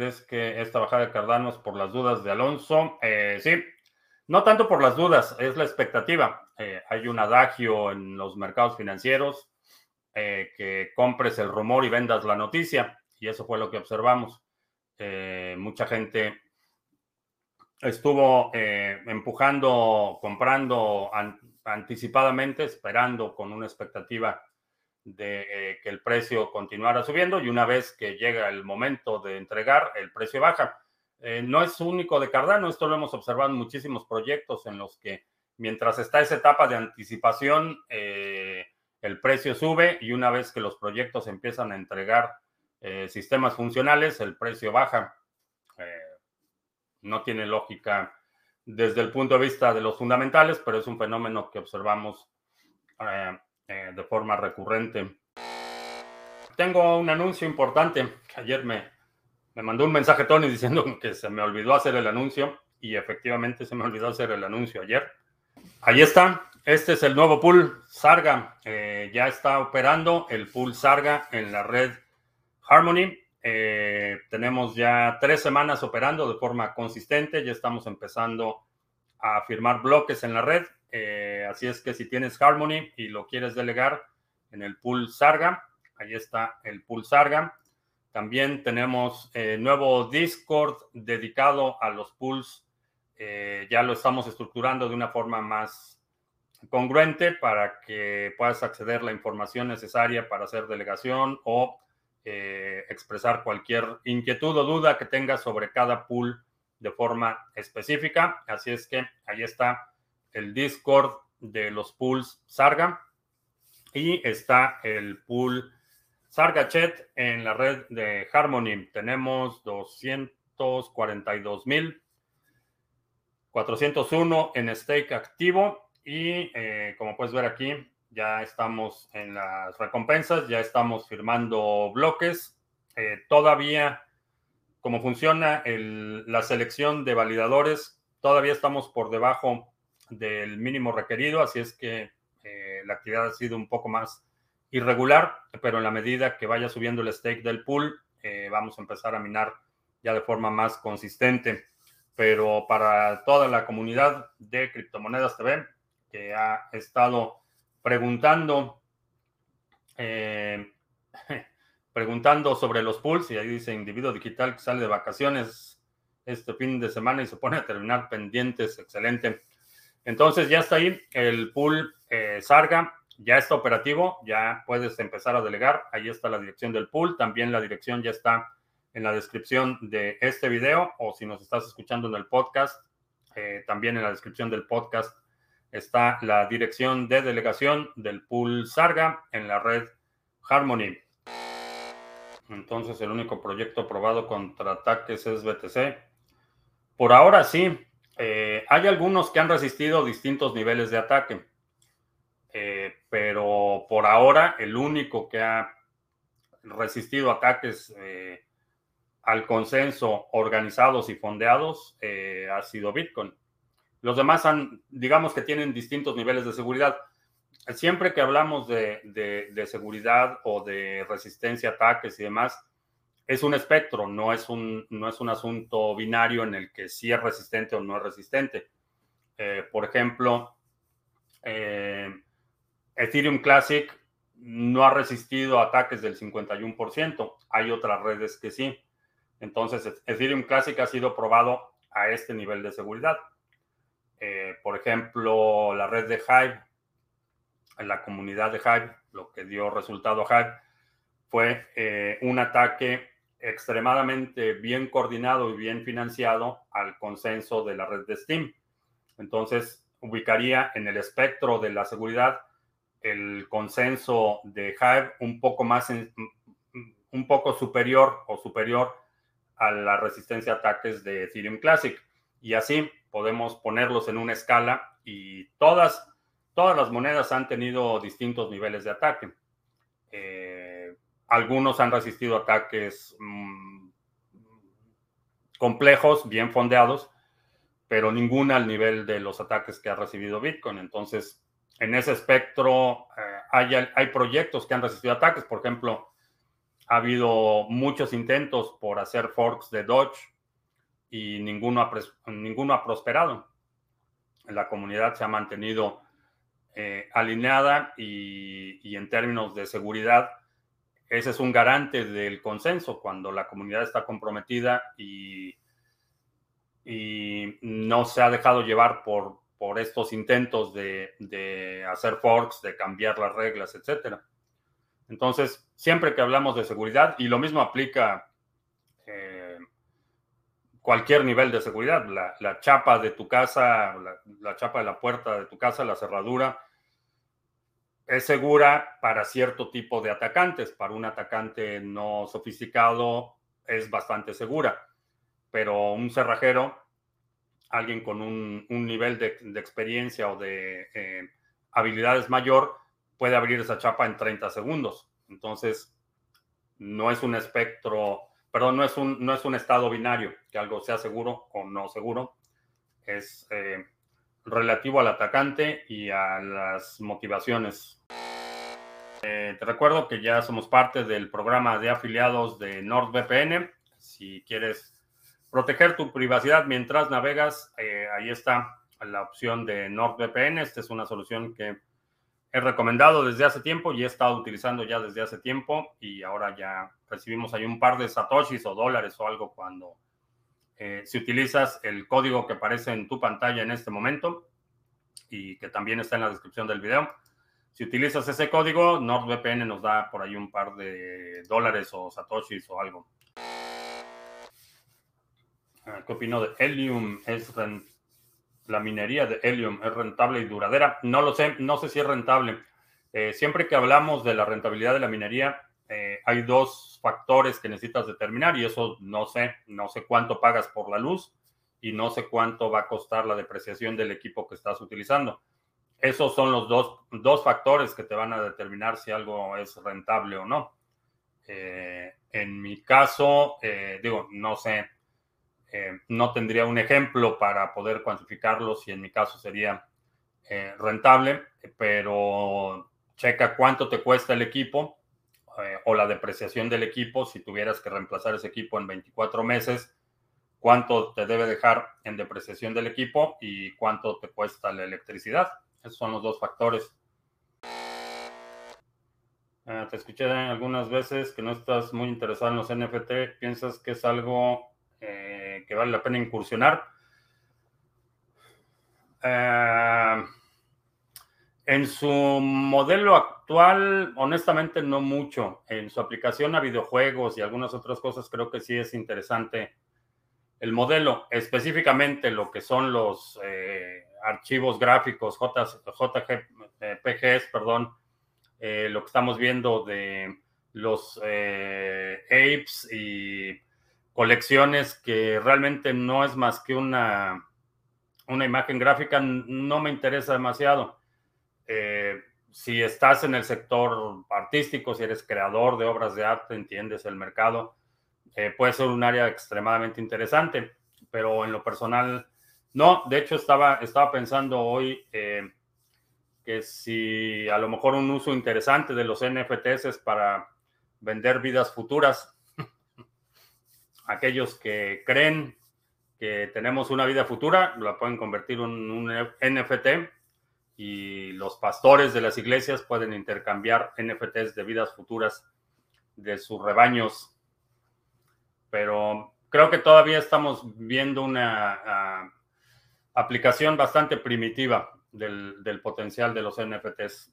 ¿crees que esta bajada de Cardano es por las dudas de Alonso? Eh, sí, no tanto por las dudas, es la expectativa. Eh, hay un adagio en los mercados financieros que compres el rumor y vendas la noticia, y eso fue lo que observamos. mucha gente estuvo empujando, comprando anticipadamente, esperando con una expectativa de eh, que el precio continuara subiendo y una vez que llega el momento de entregar, el precio baja. Eh, no es único de Cardano, esto lo hemos observado en muchísimos proyectos en los que mientras está esa etapa de anticipación, eh, el precio sube y una vez que los proyectos empiezan a entregar sistemas funcionales, el precio baja. no tiene lógica desde el punto de vista de los fundamentales, pero es un fenómeno que observamos eh, de forma recurrente. Tengo un anuncio importante. Ayer me, me mandó un mensaje Tony diciendo que se me olvidó hacer el anuncio y efectivamente se me olvidó hacer el anuncio ayer. Ahí está. Este es el nuevo pool Sarga. Eh, ya está operando el pool Sarga en la red Harmony. Eh, tenemos ya tres semanas operando de forma consistente. Ya estamos empezando a firmar bloques en la red. Eh, así es que si tienes Harmony y lo quieres delegar en el pool Sarga, ahí está el pool Sarga. También tenemos eh, nuevo Discord dedicado a los pools. Eh, ya lo estamos estructurando de una forma más congruente para que puedas acceder a la información necesaria para hacer delegación o expresar cualquier inquietud o duda que tengas sobre cada pool de forma específica. Así es que ahí está el Discord de los pools Sarga y está el pool Sarga Chat en la red de Harmony. Tenemos 242.401 en stake activo y eh, como puedes ver aquí ya estamos en las recompensas, ya estamos firmando bloques. Eh, todavía, como funciona la selección de validadores, todavía estamos por debajo del mínimo requerido, así es que eh, la actividad ha sido un poco más irregular, pero en la medida que vaya subiendo el stake del pool, eh, vamos a empezar a minar ya de forma más consistente. Pero para toda la comunidad de Criptomonedas TV, que ha estado preguntando, eh, preguntando sobre los pools, y ahí dice individuo digital que sale de vacaciones este fin de semana y se pone a terminar pendientes, excelente. Entonces ya está ahí el pool eh, Sarga, ya está operativo, ya puedes empezar a delegar. Ahí está la dirección del pool, también la dirección ya está en la descripción de este video o si nos estás escuchando en el podcast, eh, también en la descripción del podcast está la dirección de delegación del pool Sarga en la red Harmony. Entonces el único proyecto aprobado contra ataques es BTC. Por ahora sí, eh, hay algunos que han resistido distintos niveles de ataque, eh, pero por ahora el único que ha resistido ataques eh, al consenso organizados y fondeados ha sido Bitcoin. Los demás han, digamos que tienen distintos niveles de seguridad. Siempre que hablamos de seguridad o de resistencia a ataques y demás, es un espectro, no es un, no es un asunto binario en el que sí es resistente o no es resistente. Eh, por ejemplo, eh, Ethereum Classic no ha resistido ataques del 51%. Hay otras redes que sí. Entonces, Ethereum Classic ha sido probado a este nivel de seguridad. Eh, por ejemplo, la red de Hive, en la comunidad de Hive, lo que dio resultado a Hive fue un ataque extremadamente bien coordinado y bien financiado al consenso de la red de Steam. Entonces, ubicaría en el espectro de la seguridad el consenso de Hive un poco más, un poco superior o superior a la resistencia a ataques de Ethereum Classic. Y así podemos ponerlos en una escala y todas, todas las monedas han tenido distintos niveles de ataque. Eh, algunos han resistido ataques mm, complejos, bien fondeados, pero ninguna al nivel de los ataques que ha recibido Bitcoin. Entonces, en ese espectro eh, hay, proyectos que han resistido ataques. Por ejemplo, ha habido muchos intentos por hacer forks de Dodge y ninguno ha, ninguno ha prosperado. La comunidad se ha mantenido eh, alineada y, en términos de seguridad, ese es un garante del consenso cuando la comunidad está comprometida y, no se ha dejado llevar por, estos intentos de, de hacer forks, de cambiar las reglas, etcétera. Entonces, siempre que hablamos de seguridad, y lo mismo aplica cualquier nivel de seguridad, la, chapa de tu casa, la, chapa de la puerta de tu casa, la cerradura, es segura para cierto tipo de atacantes. Para un atacante no sofisticado es bastante segura, pero un cerrajero, alguien con un, nivel de, experiencia o de eh, habilidades mayor, puede abrir esa chapa en 30 segundos. Entonces, no es un espectro, perdón, no es un, no es un estado binario, que algo sea seguro o no seguro. Es eh, relativo al atacante y a las motivaciones. Eh, te recuerdo que ya somos parte del programa de afiliados de NordVPN. Si quieres proteger tu privacidad mientras navegas, eh, ahí está la opción de NordVPN. Esta es una solución que he recomendado desde hace tiempo y he estado utilizando ya desde hace tiempo y ahora ya recibimos ahí un par de satoshis o dólares o algo cuando eh, si utilizas el código que aparece en tu pantalla en este momento y que también está en la descripción del video. Si utilizas ese código, NordVPN nos da por ahí un par de dólares o satoshis o algo. Ah, ¿Qué opino de Helium? ¿Es la minería de helium es rentable y duradera. No lo sé, no sé si es rentable. Eh, siempre que hablamos de la rentabilidad de la minería, eh, hay dos factores que necesitas determinar y eso no sé, no sé cuánto pagas por la luz y no sé cuánto va a costar la depreciación del equipo que estás utilizando. Esos son los dos, dos factores que te van a determinar si algo es rentable o no. Eh, en mi caso, digo, no sé, eh, no tendría un ejemplo para poder cuantificarlo si en mi caso sería eh, rentable, pero checa cuánto te cuesta el equipo eh, o la depreciación del equipo si tuvieras que reemplazar ese equipo en 24 meses, cuánto te debe dejar en depreciación del equipo y cuánto te cuesta la electricidad. Esos son los dos factores. te escuché algunas veces que no estás muy interesado en los NFT. ¿Piensas que es algo que vale la pena incursionar. Eh, en su modelo actual, honestamente, no mucho. En su aplicación a videojuegos y algunas otras cosas, creo que sí es interesante el modelo, específicamente lo que son los eh, archivos gráficos JPGs, perdón, eh, lo que estamos viendo de los apes y colecciones que realmente no es más que una, una imagen gráfica, no me interesa demasiado. Eh, si estás en el sector artístico, si eres creador de obras de arte, entiendes el mercado, eh, puede ser un área extremadamente interesante, pero en lo personal, no. De hecho, estaba, estaba pensando hoy eh, que si a lo mejor un uso interesante de los NFTs es para vender vidas futuras aquellos que creen que tenemos una vida futura, la pueden convertir en un NFT y los pastores de las iglesias pueden intercambiar NFTs de vidas futuras de sus rebaños. Pero creo que todavía estamos viendo una ah, aplicación bastante primitiva del potencial de los NFTs.